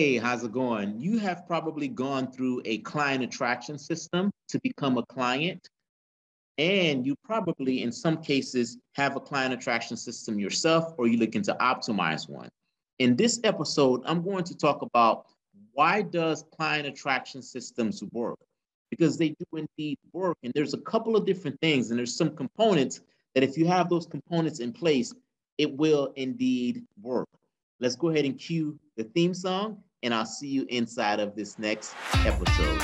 Hey, how's it going? You have probably gone through a client attraction system to become a client. And you probably, in some cases, have a client attraction system yourself, or you're looking to optimize one. In this episode, I'm going to talk about why does client attraction systems work? Because they do indeed work. And there's a couple of different things, and there's some components that if you have those components in place, it will indeed work. Let's go ahead and cue the theme song, and I'll see you inside of this next episode.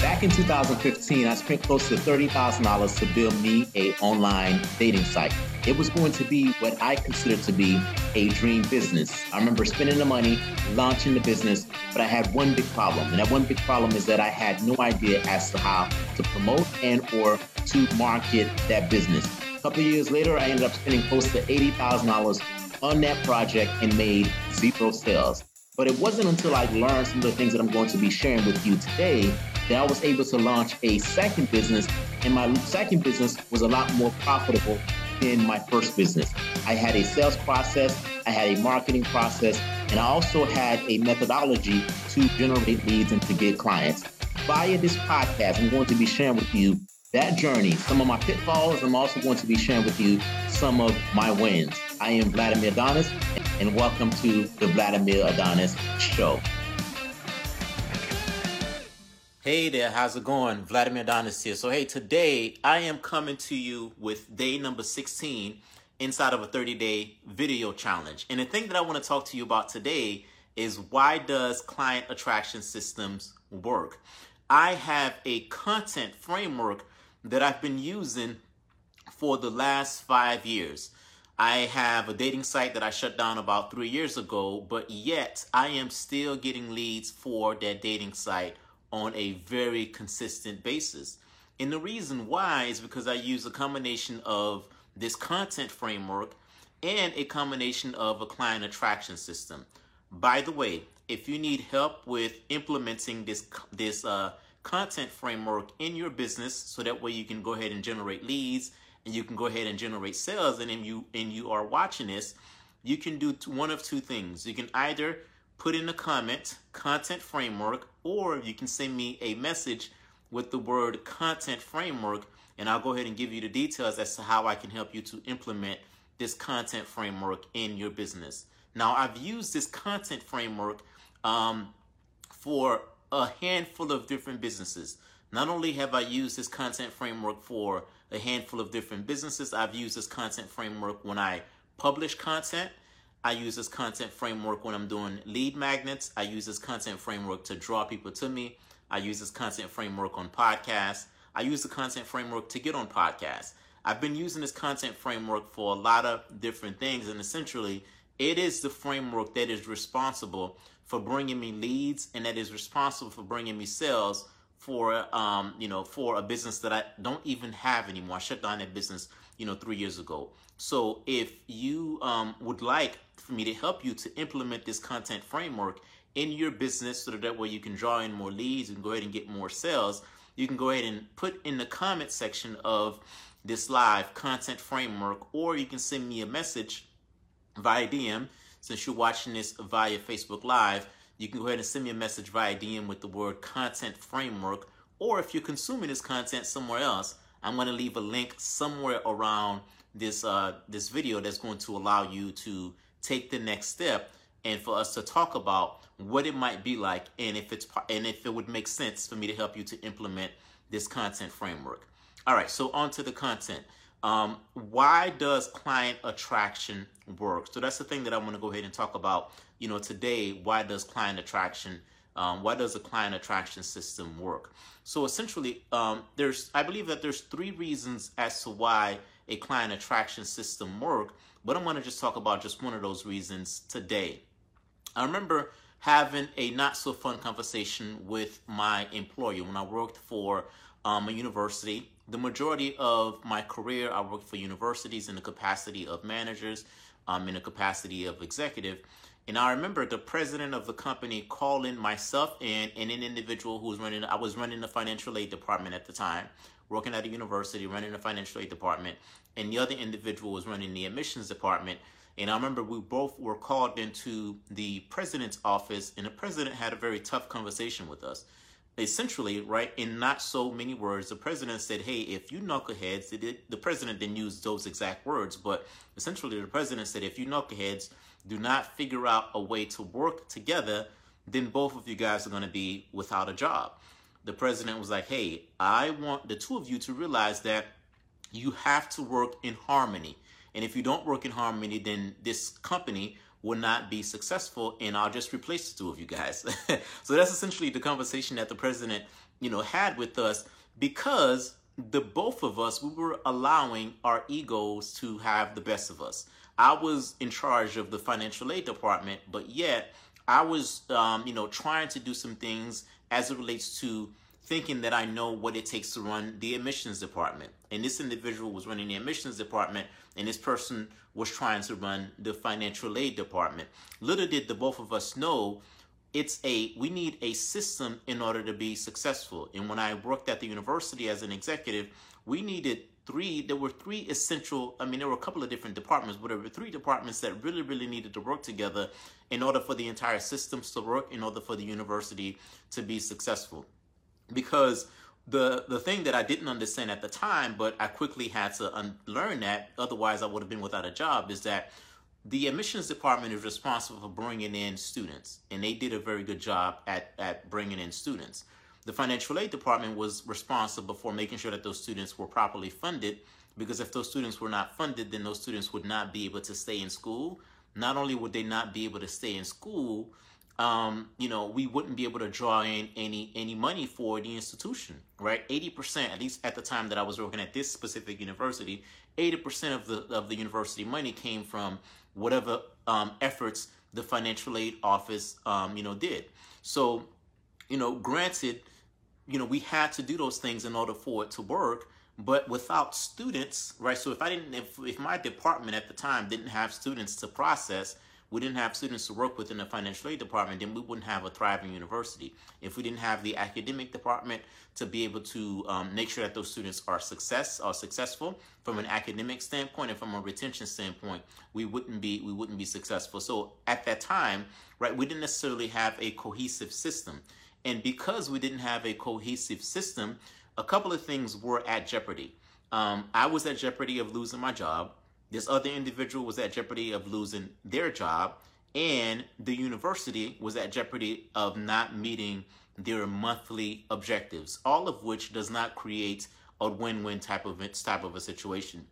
Back in 2015, I spent close to $30,000 to build me a online dating site. It was going to be what I considered to be a dream business. I remember spending the money, launching the business, but I had one big problem. And that one big problem is that I had no idea as to how to promote and or to market that business. Couple years later, I ended up spending close to $80,000 on that project and made zero sales. But it wasn't until I learned some of the things that I'm going to be sharing with you today that I was able to launch a second business. And my second business was a lot more profitable than my first business. I had a sales process, I had a marketing process, and I also had a methodology to generate leads and to get clients. Via this podcast, I'm going to be sharing with you that journey, some of my pitfalls. I'm also going to be sharing with you some of my wins. I am Vladimir Adonis, and welcome to the Vladimir Adonis Show. Hey there, how's it going? Vladimir Adonis here. So, hey, today I am coming to you with day number 16 inside of a 30 day video challenge. And the thing that I want to talk to you about today is why does client attraction systems work? I have a content framework that I've been using for the last five years. I have a dating site that I shut down about three years ago, but yet I am still getting leads for that dating site on a very consistent basis. And the reason why is because I use a combination of this content framework and a combination of a client attraction system. By the way, if you need help with implementing this this uh, content framework in your business so that way you can go ahead and generate leads and you can go ahead and generate sales and then you and you are watching this you can do one of two things you can either put in a comment content framework or you can send me a message with the word content framework and I'll go ahead and give you the details as to how I can help you to implement this content framework in your business. Now, I've used this content framework um, for a handful of different businesses. Not only have I used this content framework for a handful of different businesses, I've used this content framework when I publish content. I use this content framework when I'm doing lead magnets. I use this content framework to draw people to me. I use this content framework on podcasts. I use the content framework to get on podcasts. I've been using this content framework for a lot of different things, and essentially, it is the framework that is responsible for bringing me leads and that is responsible for bringing me sales for um, you know for a business that I don't even have anymore. I shut down that business you know three years ago. So if you um, would like for me to help you to implement this content framework in your business so that, that way you can draw in more leads and go ahead and get more sales, you can go ahead and put in the comment section of this live content framework, or you can send me a message via DM since you're watching this via Facebook Live, you can go ahead and send me a message via DM with the word content framework. Or if you're consuming this content somewhere else, I'm going to leave a link somewhere around this uh, this video that's going to allow you to take the next step and for us to talk about what it might be like and if it's and if it would make sense for me to help you to implement this content framework. All right, so on to the content. Um, why does client attraction work? So that's the thing that I want to go ahead and talk about. You know, today, why does client attraction? Um, why does the client attraction system work? So essentially, um, there's I believe that there's three reasons as to why a client attraction system work. But I'm going to just talk about just one of those reasons today. I remember having a not so fun conversation with my employer when I worked for um, a university the majority of my career, I worked for universities in the capacity of managers, um, in the capacity of executive. And I remember the president of the company calling myself and, and an individual who was running, I was running the financial aid department at the time, working at a university, running the financial aid department, and the other individual was running the admissions department. And I remember we both were called into the president's office, and the president had a very tough conversation with us. Essentially, right, in not so many words, the president said, Hey, if you knuckleheads, the president didn't use those exact words, but essentially the president said, If you knuckleheads do not figure out a way to work together, then both of you guys are going to be without a job. The president was like, Hey, I want the two of you to realize that you have to work in harmony. And if you don't work in harmony, then this company will not be successful and I'll just replace the two of you guys. so that's essentially the conversation that the president, you know, had with us because the both of us we were allowing our egos to have the best of us. I was in charge of the financial aid department, but yet I was, um, you know, trying to do some things as it relates to thinking that I know what it takes to run the admissions department. And this individual was running the admissions department, and this person was trying to run the financial aid department. Little did the both of us know it's a we need a system in order to be successful. And when I worked at the university as an executive, we needed three there were three essential i mean there were a couple of different departments but there were three departments that really really needed to work together in order for the entire systems to work in order for the university to be successful because the the thing that I didn't understand at the time, but I quickly had to un- learn that, otherwise I would have been without a job, is that the admissions department is responsible for bringing in students, and they did a very good job at at bringing in students. The financial aid department was responsible for making sure that those students were properly funded, because if those students were not funded, then those students would not be able to stay in school. Not only would they not be able to stay in school, um, you know, we wouldn't be able to draw in any any money for the institution, right? Eighty percent, at least at the time that I was working at this specific university, eighty percent of the of the university money came from whatever um, efforts the financial aid office, um, you know, did. So, you know, granted, you know, we had to do those things in order for it to work. But without students, right? So if I didn't, if, if my department at the time didn't have students to process, we didn't have students to work with in the financial aid department, then we wouldn't have a thriving university. If we didn't have the academic department to be able to um, make sure that those students are success are successful from an academic standpoint and from a retention standpoint, we wouldn't be we wouldn't be successful. So at that time, right, we didn't necessarily have a cohesive system. And because we didn't have a cohesive system, a couple of things were at jeopardy. Um, I was at jeopardy of losing my job. This other individual was at jeopardy of losing their job, and the university was at jeopardy of not meeting their monthly objectives, all of which does not create a win-win type of type of a situation.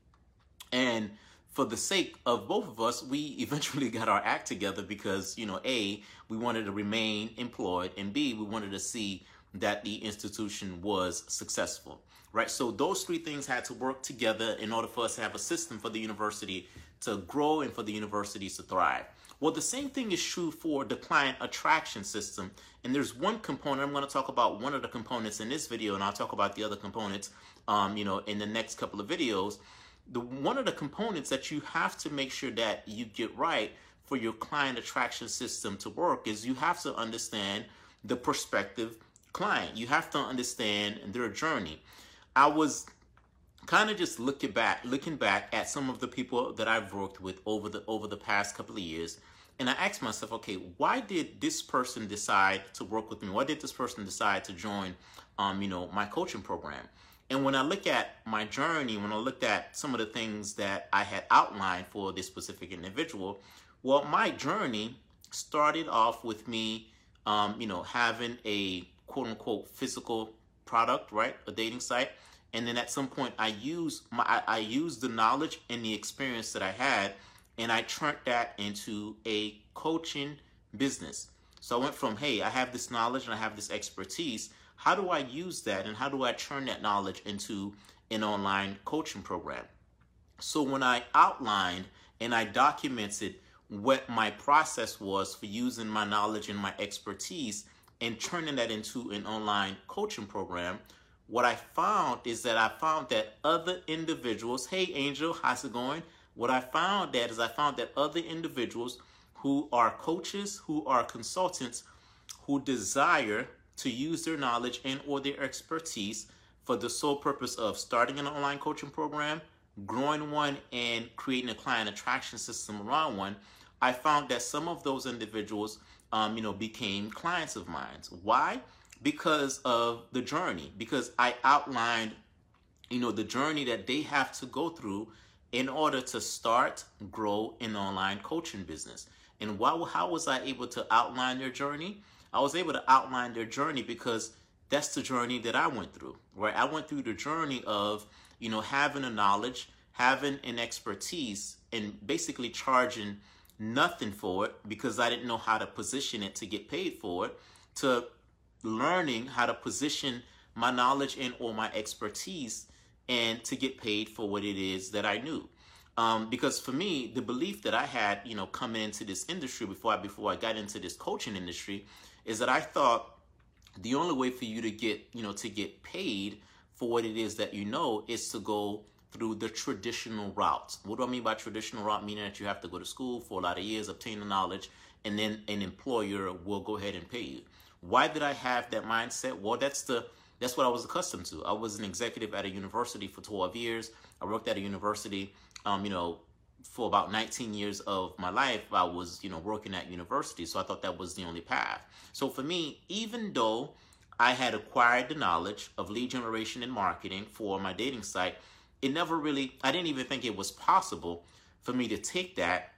And for the sake of both of us, we eventually got our act together because, you know, A, we wanted to remain employed, and B, we wanted to see that the institution was successful right? So those three things had to work together in order for us to have a system for the university to grow and for the universities to thrive. Well, the same thing is true for the client attraction system. And there's one component, I'm going to talk about one of the components in this video, and I'll talk about the other components, um, you know, in the next couple of videos. The one of the components that you have to make sure that you get right for your client attraction system to work is you have to understand the prospective client. You have to understand their journey. I was kind of just looking back, looking back at some of the people that I've worked with over the over the past couple of years, and I asked myself, okay, why did this person decide to work with me? Why did this person decide to join, um, you know, my coaching program? And when I look at my journey, when I looked at some of the things that I had outlined for this specific individual, well, my journey started off with me, um, you know, having a quote unquote physical product, right? A dating site. And then at some point i use my I, I used the knowledge and the experience that i had and i turned that into a coaching business. So i went from hey i have this knowledge and i have this expertise. How do i use that and how do i turn that knowledge into an online coaching program? So when i outlined and i documented what my process was for using my knowledge and my expertise and turning that into an online coaching program what I found is that I found that other individuals, hey Angel, how's it going? What I found that is I found that other individuals who are coaches, who are consultants, who desire to use their knowledge and or their expertise for the sole purpose of starting an online coaching program, growing one and creating a client attraction system around one, I found that some of those individuals, um, you know, became clients of mine. Why? Because of the journey. Because I outlined, you know, the journey that they have to go through in order to start, grow an online coaching business. And why, how was I able to outline their journey? I was able to outline their journey because that's the journey that I went through, right? I went through the journey of, you know, having a knowledge, having an expertise, and basically charging nothing for it because I didn't know how to position it to get paid for it, to learning how to position my knowledge and or my expertise and to get paid for what it is that I knew. Um, because for me, the belief that I had, you know, coming into this industry before I before I got into this coaching industry, is that I thought the only way for you to get, you know, to get paid for what it is that you know is to go through the traditional routes. What do I mean by traditional route? Meaning that you have to go to school for a lot of years, obtain the knowledge, and then an employer will go ahead and pay you. Why did I have that mindset? Well, that's the that's what I was accustomed to. I was an executive at a university for 12 years. I worked at a university, um, you know, for about 19 years of my life. I was, you know, working at university. So I thought that was the only path. So for me, even though I had acquired the knowledge of lead generation and marketing for my dating site, it never really, I didn't even think it was possible for me to take that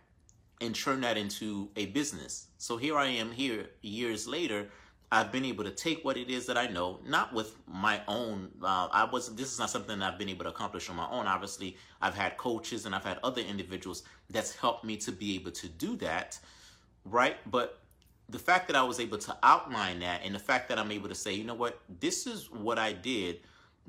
and turn that into a business. So here I am here years later. I've been able to take what it is that I know, not with my own. Uh, I was. This is not something I've been able to accomplish on my own. Obviously, I've had coaches and I've had other individuals that's helped me to be able to do that, right? But the fact that I was able to outline that, and the fact that I'm able to say, you know what, this is what I did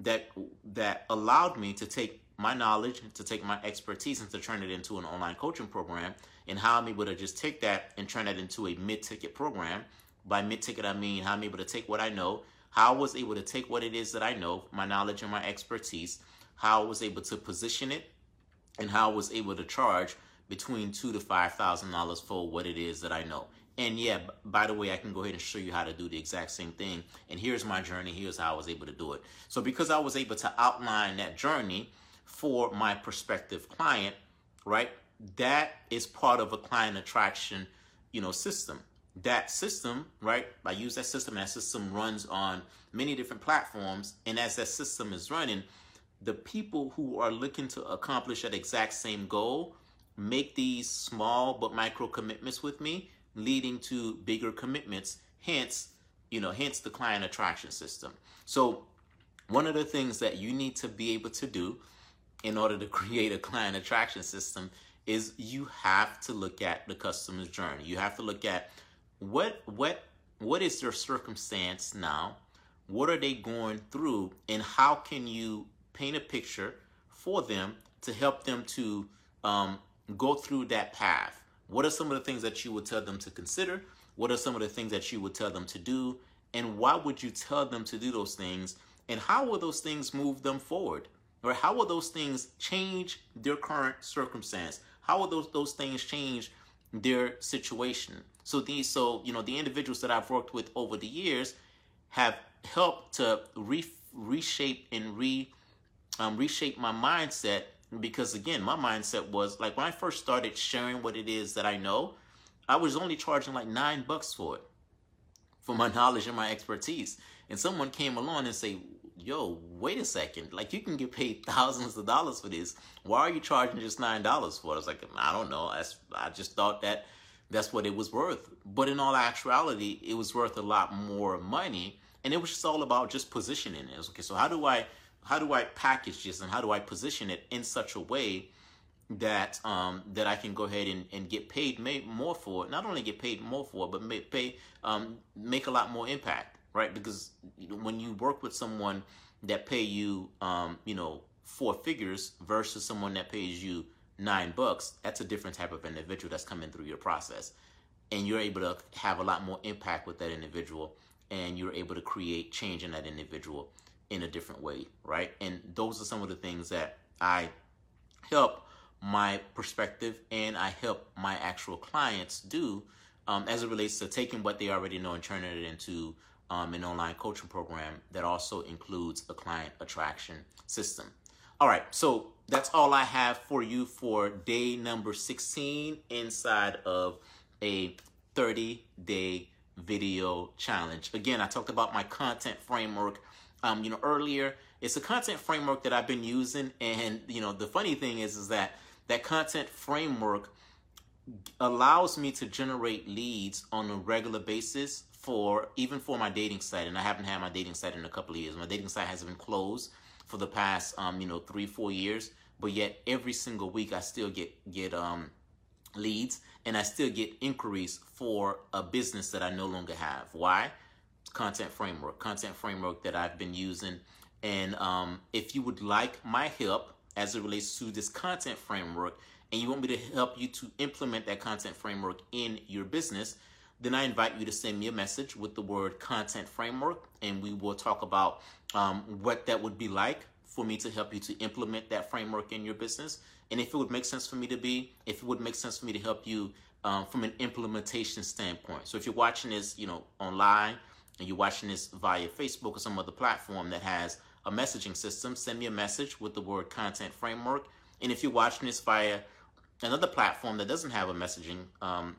that that allowed me to take my knowledge, to take my expertise, and to turn it into an online coaching program, and how I'm able to just take that and turn that into a mid-ticket program. By mid-ticket, I mean how I'm able to take what I know, how I was able to take what it is that I know, my knowledge and my expertise, how I was able to position it, and how I was able to charge between two to five thousand dollars for what it is that I know. And yeah, by the way, I can go ahead and show you how to do the exact same thing. And here's my journey. Here's how I was able to do it. So because I was able to outline that journey for my prospective client, right? That is part of a client attraction, you know, system. That system, right? I use that system. That system runs on many different platforms. And as that system is running, the people who are looking to accomplish that exact same goal make these small but micro commitments with me leading to bigger commitments, hence, you know, hence the client attraction system. So one of the things that you need to be able to do in order to create a client attraction system is you have to look at the customer's journey. You have to look at what what what is their circumstance now? What are they going through and how can you paint a picture for them to help them to um, go through that path? What are some of the things that you would tell them to consider? What are some of the things that you would tell them to do? And why would you tell them to do those things? And how will those things move them forward? Or how will those things change their current circumstance? How will those, those things change their situation? So these, so, you know, the individuals that I've worked with over the years have helped to re, reshape and re, um, reshape my mindset because again my mindset was like when i first started sharing what it is that i know i was only charging like nine bucks for it for my knowledge and my expertise. And someone came along and say yo wait a second. Like you can get paid thousands of dollars for this. Why are you charging just nine dollars for it? I was like i don't know. I, just thought that that's what it was worth. But in all actuality it was worth a lot more money and it was just all about just positioning it. Okay so how do i how do I package this and how do I position it in such a way that um, that I can go ahead and, and get paid more for it. Not only get paid more for it, but make, pay um, make a lot more impact, right? Because when you work with someone that pay you, um, you know, four figures versus someone that pays you nine bucks, that's a different type of individual that's coming through your process, and you're able to have a lot more impact with that individual, and you're able to create change in that individual in a different way, right? And those are some of the things that I help my perspective and I help my actual clients do um, as it relates to taking what they already know and turning it into um, an online coaching program that also includes a client attraction system. All right, so that's all I have for you for day number 16 inside of a 30 day video challenge. Again, I talked about my content framework um, you know, earlier. It's a content framework that I've been using, and you know, the funny thing is, is that that content framework allows me to generate leads on a regular basis for even for my dating site, and I haven't had my dating site in a couple of years. My dating site has been closed for the past, um, you know, three, four years, but yet every single week I still get get um leads and I still get inquiries for a business that I no longer have. Why? Content framework, content framework that I've been using. And um, if you would like my help as it relates to this content framework, and you want me to help you to implement that content framework in your business, then I invite you to send me a message with the word content framework, and we will talk about um, what that would be like for me to help you to implement that framework in your business. And if it would make sense for me to be, if it would make sense for me to help you um, from an implementation standpoint. So if you're watching this, you know, online, and you're watching this via Facebook or some other platform that has a messaging system, send me a message with the word content framework. And if you're watching this via another platform that doesn't have a messaging um,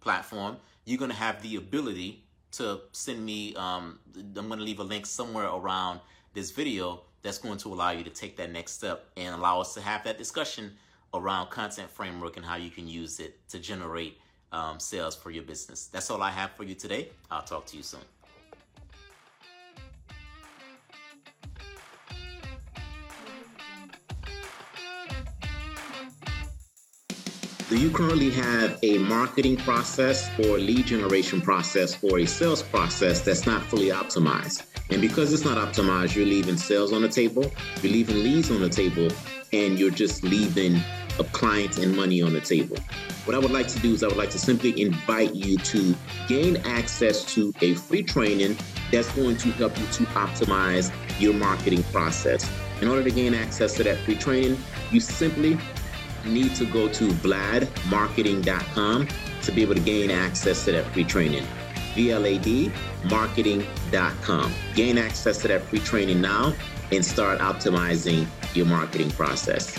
platform, you're going to have the ability to send me, um, I'm going to leave a link somewhere around this video that's going to allow you to take that next step and allow us to have that discussion around content framework and how you can use it to generate um, sales for your business. That's all I have for you today. I'll talk to you soon. Do you currently have a marketing process or lead generation process or a sales process that's not fully optimized? And because it's not optimized, you're leaving sales on the table, you're leaving leads on the table, and you're just leaving of clients and money on the table. What I would like to do is I would like to simply invite you to gain access to a free training that's going to help you to optimize your marketing process. In order to gain access to that free training, you simply need to go to vladmarketing.com to be able to gain access to that free training. VLADmarketing.com. Gain access to that free training now and start optimizing your marketing process.